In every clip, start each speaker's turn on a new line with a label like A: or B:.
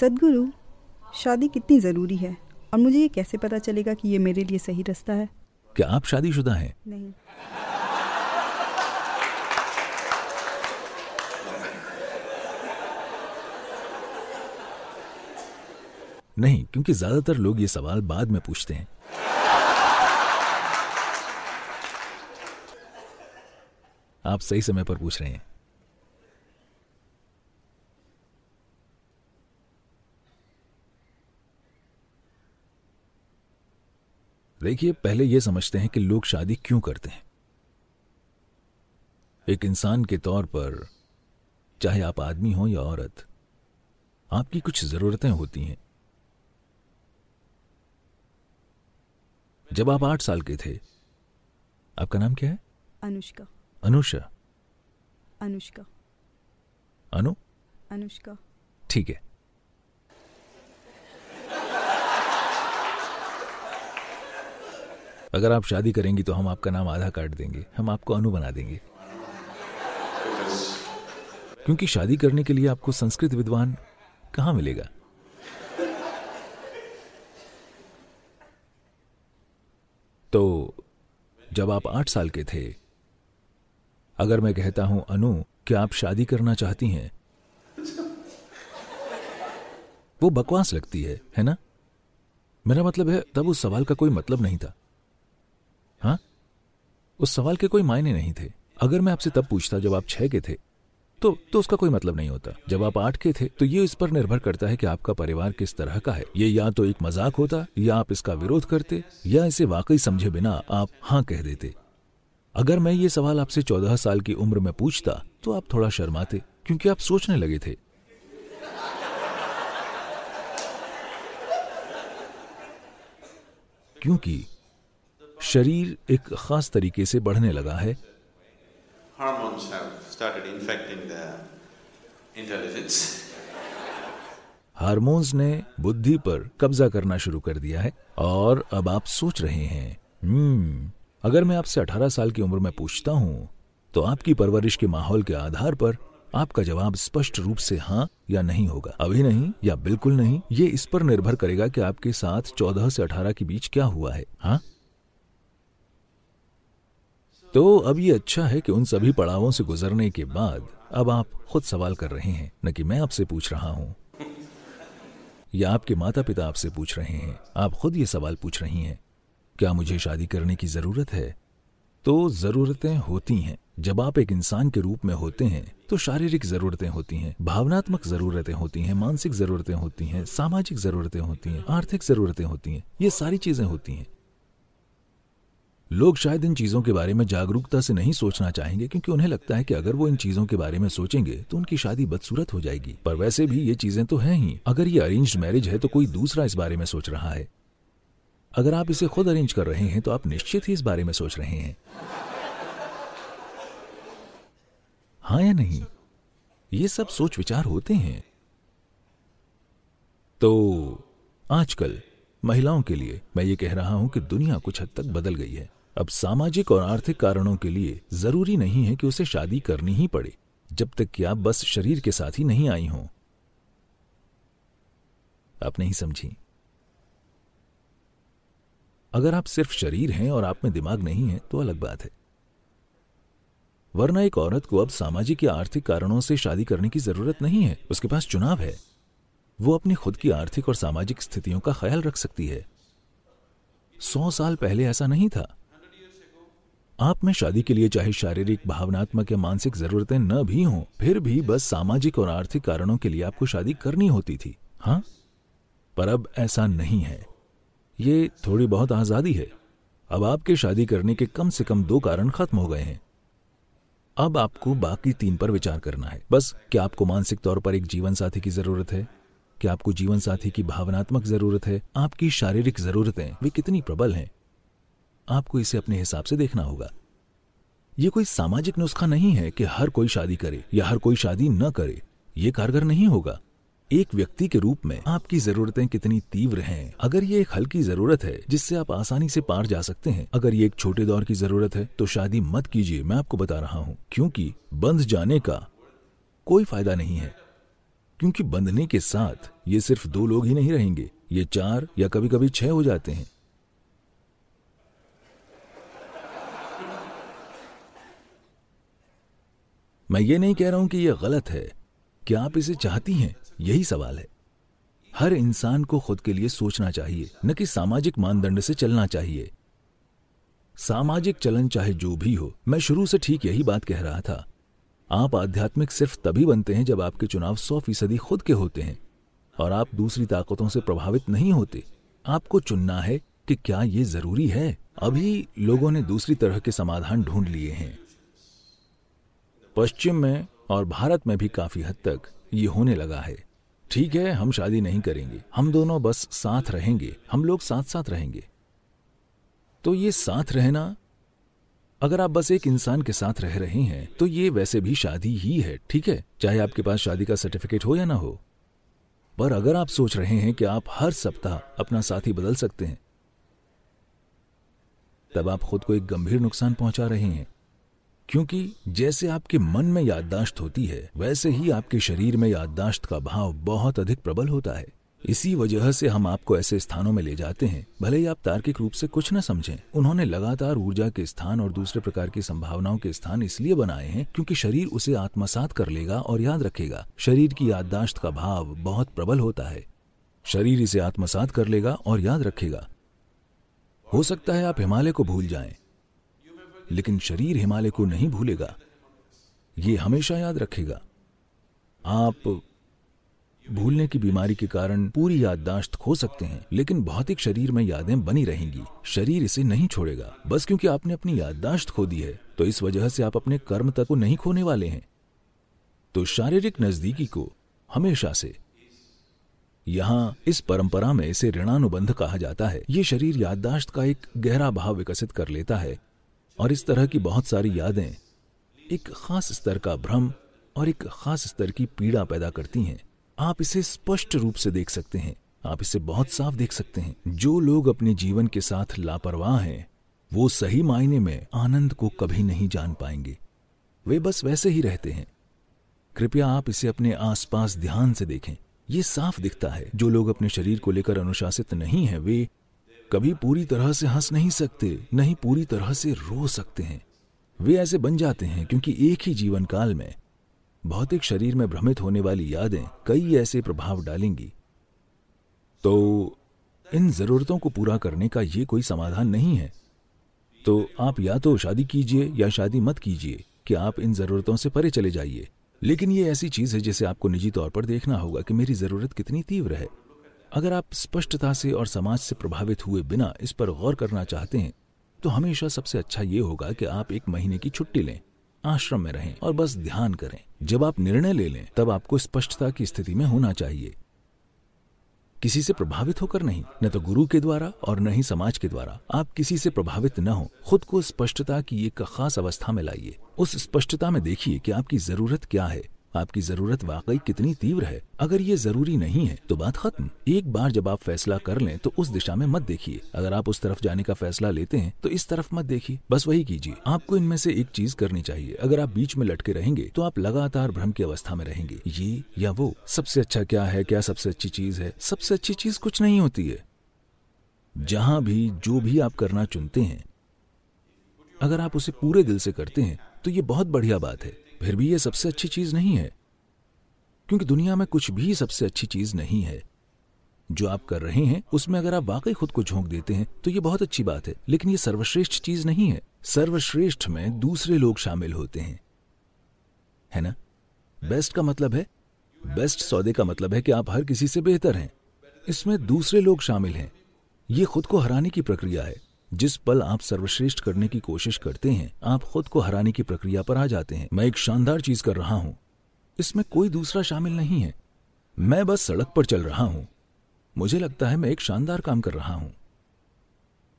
A: सदगुरु शादी कितनी ज़रूरी है? और मुझे ये कैसे पता चलेगा कि ये मेरे लिए सही रास्ता है?
B: क्या आप शादीशुदा हैं?
A: नहीं।
B: नहीं क्योंकि ज़्यादातर लोग ये सवाल बाद में पूछते हैं। आप सही समय पर पूछ रहे हैं। देखिए पहले यह समझते हैं कि लोग शादी क्यों करते हैं। एक इंसान के तौर पर चाहे आप आदमी हो या औरत आपकी कुछ जरूरतें होती हैं। जब आप आठ साल के थे आपका नाम क्या है?
A: अनुष्का।
B: अनुषा
A: अनुष्का।
B: अनु?
A: अनुष्का।
B: ठीक है। अगर आप शादी करेंगी तो हम आपका नाम आधा काट देंगे, हम आपको अनु बना देंगे। क्योंकि शादी करने के लिए आपको संस्कृत विद्वान कहाँ मिलेगा? तो जब आप आठ साल के थे, अगर मैं कहता हूँ, अनु, क्या आप शादी करना चाहती हैं? वो बकवास लगती है है ना? मेरा मतलब है, तब उस सवाल का कोई मतलब नहीं था। हाँ? उस सवाल के कोई मायने नहीं थे। अगर मैं आपसे तब पूछता जब आप छह के थे। तो तो उसका कोई मतलब नहीं होता। जब आप आठ के थे तो ये इस पर निर्भर करता है कि आपका परिवार किस तरह का है। ये या तो एक मज़ाक होता, या आप इसका विरोध करते, या इसे वाकई समझे बिना आप हाँ कह देते। अगर मैं ये सवाल आपसे चौदह साल की उम्र में पूछता तो आप थोड़ा शर्माते, क्योंकि आप सोचने लगे थे। क्योंकि शरीर एक खास तरीके से बढ़ने लगा है. हार्मोन्स ने बुद्धि पर कब्जा करना शुरू कर दिया है और अब आप सोच रहे हैं हम्म अगर मैं आपसे 18 साल की उम्र में पूछता हूँ तो आपकी परवरिश के माहौल के आधार पर आपका जवाब स्पष्ट रूप से हाँ या नहीं होगा। अभी नहीं या बिल्कुल नहीं ये इस पर निर्भर करेगा कि आपके साथ 14 से 18 के बीच क्या हुआ है हाँ? तो अब ये अच्छा है कि उन सभी पड़ावों से गुजरने के बाद अब आप खुद सवाल कर रहे हैं, न कि मैं आपसे पूछ रहा हूँ। या आपके माता पिता आपसे पूछ रहे हैं, आप खुद ये सवाल पूछ रही हैं, क्या मुझे शादी करने की ज़रूरत है? तो जरूरतें होती हैं। जब आप एक इंसान के रूप में होते हैं तो शारीरिक जरूरतें होती हैं, भावनात्मक जरूरतें होती हैं, मानसिक जरूरतें होती हैं, सामाजिक जरूरतें होती हैं, आर्थिक जरूरतें होती हैं, ये सारी चीज़ें होती हैं। लोग शायद इन चीज़ों के बारे में जागरूकता से नहीं सोचना चाहेंगे, क्योंकि उन्हें लगता है कि अगर वो इन चीज़ों के बारे में सोचेंगे तो उनकी शादी बदसूरत हो जाएगी। पर वैसे भी ये चीज़ें तो हैं ही। अगर ये अरेंज्ड मैरिज है तो कोई दूसरा इस बारे में सोच रहा है। अगर आप इसे खुद अरेंज कर रहे हैं तो आप निश्चित ही इस बारे में सोच रहे हैं। हाँ या नहीं? ये सब सोच विचार होते हैं। तो आजकल, महिलाओं के लिए मैं ये कह रहा हूँ कि दुनिया कुछ हद तक बदल गई है। अब सामाजिक और आर्थिक कारणों के लिए ज़रूरी नहीं है कि उसे शादी करनी ही पड़े, जब तक कि आप बस शरीर के साथ ही नहीं आई हों। आप नहीं समझी। अगर आप सिर्फ़ शरीर हैं और आप में दिमाग नहीं है तो अलग बात है। वरना एक औरत को अब सामाजिक या आर्थिक कारणों से शादी करने की ज़रूरत नहीं है, उसके पास चुनाव है। वो अपनी खुद की आर्थिक और सामाजिक स्थितियों का ख्याल रख सकती है। सौ साल पहले ऐसा नहीं था। आप में शादी के लिए चाहे शारीरिक, भावनात्मक या मानसिक जरूरतें न भी हों, फिर भी बस सामाजिक और आर्थिक कारणों के लिए आपको शादी करनी होती थी। हाँ? पर अब ऐसा नहीं है। ये थोड़ी बहुत आज़ादी है। अब आपके शादी करने के कम से कम दो कारण खत्म हो गए हैं। अब आपको बाकी तीन पर विचार करना है। बस, क्या आपको मानसिक तौर पर एक जीवन साथी की ज़रूरत है? क्या आपको जीवन साथी की भावनात्मक ज़रूरत है? आपकी शारीरिक जरूरतें, वे कितनी प्रबल हैं? आपको इसे अपने हिसाब से देखना होगा। यह कोई सामाजिक नुस्खा नहीं है कि हर कोई शादी करे या हर कोई शादी न करे। ये कारगर नहीं होगा। एक व्यक्ति के रूप में आपकी जरूरतें कितनी तीव्र हैं। अगर ये एक हल्की ज़रूरत है, जिससे आप आसानी से पार जा सकते हैं, अगर ये एक छोटे दौर की ज़रूरत है तो शादी मत कीजिए, मैं आपको बता रहा हूँ। क्योंकि बंध जाने का कोई फ़ायदा नहीं है। क्योंकि बंधने के साथ ये सिर्फ़ दो लोग ही नहीं रहेंगे, ये चार या कभी कभी छह हो जाते हैं। मैं ये नहीं कह रहा हूँ कि यह गलत है। क्या आप इसे चाहती हैं? यही सवाल है। हर इंसान को खुद के लिए सोचना चाहिए, न कि सामाजिक मानदंड से चलना चाहिए। सामाजिक चलन चाहे जो भी हो, मैं शुरू से ठीक यही बात कह रहा था। आप आध्यात्मिक सिर्फ़ तभी बनते हैं जब आपके चुनाव सौ फ़ीसदी खुद के होते हैं, और आप दूसरी ताकतों से प्रभावित नहीं होते। आपको चुनना है कि क्या ये ज़रूरी है? अभी लोगों ने दूसरी तरह के समाधान ढूंढ लिए हैं। पश्चिम में और भारत में भी काफ़ी हद तक ये होने लगा है। ठीक है, हम शादी नहीं करेंगे। हम दोनों बस साथ रहेंगे। हम लोग साथ साथ रहेंगे। तो ये साथ रहना, अगर आप बस एक इंसान के साथ रह रहे हैं तो ये वैसे भी शादी ही है। ठीक है? चाहे आपके पास शादी का सर्टिफिकेट हो या ना हो। पर अगर आप सोच रहे हैं कि आप हर सप्ताह अपना साथी बदल सकते हैं, तब आप खुद को एक गंभीर नुकसान पहुँचा रहे हैं। क्योंकि जैसे आपके मन में याददाश्त होती है वैसे ही आपके शरीर में याददाश्त का भाव बहुत अधिक प्रबल होता है। इसी वजह से हम आपको ऐसे स्थानों में ले जाते हैं भले ही आप तार्किक रूप से कुछ न समझें। उन्होंने लगातार ऊर्जा के स्थान और दूसरे प्रकार की संभावनाओं के स्थान इसलिए बनाए हैं क्योंकि शरीर उसे आत्मसात कर लेगा और याद रखेगा। शरीर की याददाश्त का भाव बहुत प्रबल होता है। शरीर इसे आत्मसात कर लेगा और याद रखेगा। हो सकता है आप हिमालय को भूल जाएँ, लेकिन शरीर हिमालय को नहीं भूलेगा। ये हमेशा याद रखेगा। आप भूलने की बीमारी के कारण पूरी याददाश्त खो सकते हैं, लेकिन भौतिक शरीर में यादें बनी रहेंगी। शरीर इसे नहीं छोड़ेगा, बस क्योंकि आपने अपनी याददाश्त खो दी है तो इस वजह से आप अपने कर्म तक को नहीं खोने वाले हैं। तो शारीरिक नजदीकी को हमेशा से। यहाँ इस परंपरा में इसे ऋणानुबंध कहा जाता है। ये शरीर याददाश्त का एक गहरा भाव विकसित कर लेता है। और इस तरह की बहुत सारी यादें एक खास स्तर का भ्रम और एक खास स्तर की पीड़ा पैदा करती हैं। आप इसे स्पष्ट रूप से देख सकते हैं। आप इसे बहुत साफ़ देख सकते हैं। जो लोग अपने जीवन के साथ लापरवाह हैं, वो सही मायने में आनंद को कभी नहीं जान पाएँगे। वे बस वैसे ही रहते हैं। कृपया आप इसे अपने आसपास ध्यान से देखें। ये साफ़ दिखता है। जो लोग अपने शरीर को लेकर अनुशासित नहीं है, वे कभी पूरी तरह से हंस नहीं सकते, नहीं पूरी तरह से रो सकते हैं। वे ऐसे बन जाते हैं क्योंकि एक ही जीवन काल में भौतिक शरीर में भ्रमित होने वाली यादें कई ऐसे प्रभाव डालेंगी। तो इन जरूरतों को पूरा करने का ये कोई समाधान नहीं है। तो आप या तो शादी कीजिए या शादी मत कीजिए कि आप इन जरूरतों से परे चले जाइए। लेकिन ये ऐसी चीज़ है जिसे आपको निजी तौर पर देखना होगा कि मेरी ज़रूरत कितनी तीव्र है। अगर आप स्पष्टता से और समाज से प्रभावित हुए बिना इस पर गौर करना चाहते हैं तो हमेशा सबसे अच्छा ये होगा कि आप एक महीने की छुट्टी लें, आश्रम में रहें और बस ध्यान करें। जब आप निर्णय ले लें, तब आपको स्पष्टता की स्थिति में होना चाहिए। किसी से प्रभावित होकर नहीं, न तो गुरु के द्वारा और न ही समाज के द्वारा। आप किसी से प्रभावित न हो, खुद को स्पष्टता की एक खास अवस्था में लाइए। उस स्पष्टता में देखिए कि आपकी ज़रूरत क्या है। आपकी ज़रूरत वाकई कितनी तीव्र है। अगर ये ज़रूरी नहीं है तो बात खत्म। एक बार जब आप फैसला कर लें तो उस दिशा में मत देखिए। अगर आप उस तरफ़ जाने का फैसला लेते हैं तो इस तरफ़ मत देखिए। बस वही कीजिए। आपको इनमें से एक चीज़ करनी चाहिए। अगर आप बीच में लटके रहेंगे तो आप लगातार भ्रम की अवस्था में रहेंगे। ये या वो, सबसे अच्छा क्या है, क्या सबसे अच्छी चीज़ है? सबसे अच्छी चीज़ कुछ नहीं होती है। जहाँ भी, जो भी आप करना चुनते हैं, अगर आप उसे पूरे दिल से करते हैं तो ये बहुत बढ़िया बात है। फिर भी यह सबसे अच्छी चीज़ नहीं है। क्योंकि दुनिया में कुछ भी सबसे अच्छी चीज़ नहीं है। जो आप कर रहे हैं, उसमें अगर आप वाकई खुद को झोंक देते हैं तो ये बहुत अच्छी बात है। लेकिन ये सर्वश्रेष्ठ चीज़ नहीं है। सर्वश्रेष्ठ में दूसरे लोग शामिल होते हैं। है ना? बेस्ट का मतलब है बेस्ट सौदे का मतलब है कि आप हर किसी से बेहतर हैं। इसमें दूसरे लोग शामिल हैं। ये खुद को हराने की प्रक्रिया है। जिस पल आप सर्वश्रेष्ठ करने की कोशिश करते हैं, आप खुद को हराने की प्रक्रिया पर आ जाते हैं। मैं एक शानदार चीज़ कर रहा हूँ। इसमें कोई दूसरा शामिल नहीं है। मैं बस सड़क पर चल रहा हूँ। मुझे लगता है मैं एक शानदार काम कर रहा हूँ।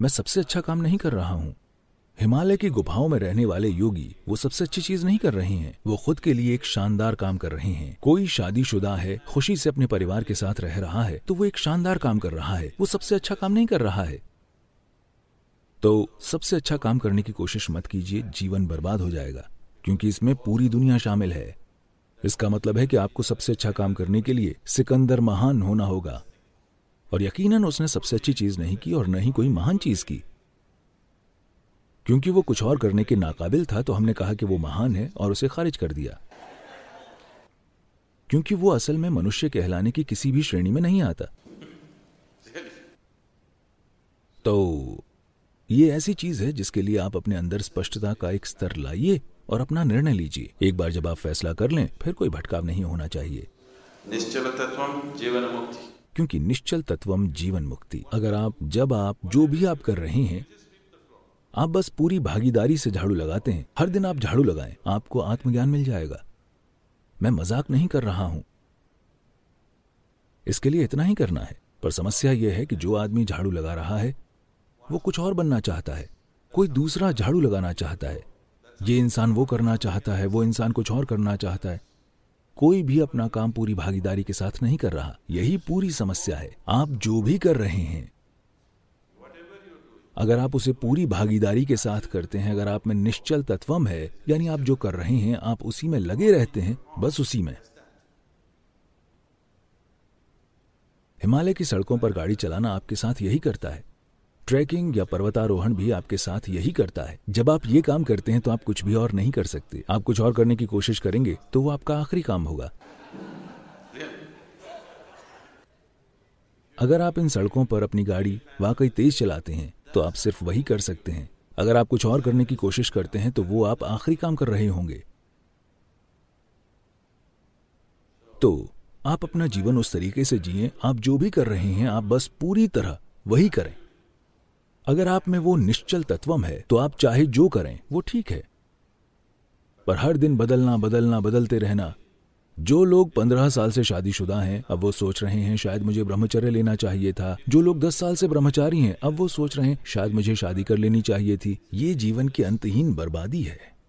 B: मैं सबसे अच्छा काम नहीं कर रहा हूँ। हिमालय की गुफाओं में रहने वाले योगी वो सबसे अच्छी चीज़ नहीं कर रहे हैं। वो खुद के लिए एक शानदार काम कर रहे हैं। कोई शादीशुदा है, खुशी से अपने परिवार के साथ रह रहा है तो वो एक शानदार काम कर रहा है। वो सबसे अच्छा काम नहीं कर रहा है। तो सबसे अच्छा काम करने की कोशिश मत कीजिए, जीवन बर्बाद हो जाएगा, क्योंकि इसमें पूरी दुनिया शामिल है। इसका मतलब है कि आपको सबसे अच्छा काम करने के लिए सिकंदर महान होना होगा। और यकीनन उसने सबसे अच्छी चीज़ नहीं की और न ही कोई महान चीज़ की। क्योंकि वो कुछ और करने के नाकाबिल था तो हमने कहा कि वो महान है और उसे खारिज कर दिया। क्योंकि वो असल में मनुष्य कहलाने की किसी भी श्रेणी में नहीं आता। तो ये ऐसी चीज़ है जिसके लिए आप अपने अंदर स्पष्टता का एक स्तर लाइए और अपना निर्णय लीजिए। एक बार जब आप फैसला कर लें फिर कोई भटकाव नहीं होना चाहिए।
C: निश्चल तत्व जीवन मुक्ति।
B: क्योंकि निश्चल तत्वम जीवन मुक्ति। अगर आप जब आप जो भी आप कर रहे हैं आप बस पूरी भागीदारी से झाड़ू लगाते हैं। हर दिन आप झाड़ू लगाएँ आपको आत्मज्ञान मिल जाएगा। मैं मज़ाक नहीं कर रहा हूँ। इसके लिए इतना ही करना है। पर समस्या यह है कि जो आदमी झाड़ू लगा रहा है वो कुछ और बनना चाहता है। कोई दूसरा झाड़ू लगाना चाहता है। ये इंसान वो करना चाहता है, वो इंसान कुछ और करना चाहता है। कोई भी अपना काम पूरी भागीदारी के साथ नहीं कर रहा। यही पूरी समस्या है। आप जो भी कर रहे हैं, अगर आप उसे पूरी भागीदारी के साथ करते हैं, अगर आप में निश्चल तत्वम है, यानी आप जो कर रहे हैं, आप उसी में लगे रहते हैं, बस उसी में। हिमालय की सड़कों पर गाड़ी चलाना आपके साथ यही करता है। ट्रैकिंग या पर्वतारोहण भी आपके साथ यही करता है। जब आप ये काम करते हैं तो आप कुछ भी और नहीं कर सकते। आप कुछ और करने की कोशिश करेंगे तो वो आपका आखिरी काम होगा। अगर आप इन सड़कों पर अपनी गाड़ी वाकई तेज चलाते हैं तो आप सिर्फ़ वही कर सकते हैं। अगर आप कुछ और करने की कोशिश करते हैं तो वो आप आखिरी काम कर रहे होंगे। तो आप अपना जीवन उस तरीके से जिए, आप जो भी कर रहे हैं, आप बस पूरी तरह वही करें। अगर आप में वो निश्चल तत्वम है तो आप चाहे जो करें, वो ठीक है। पर हर दिन बदलना बदलना, बदलते रहना। जो लोग पंद्रह साल से शादीशुदा हैं, अब वो सोच रहे हैं, शायद मुझे ब्रह्मचर्य लेना चाहिए था। जो लोग दस साल से ब्रह्मचारी हैं, अब वो सोच रहे हैं, शायद मुझे शादी कर लेनी चाहिए थी। ये जीवन की अंतहीन बर्बादी है।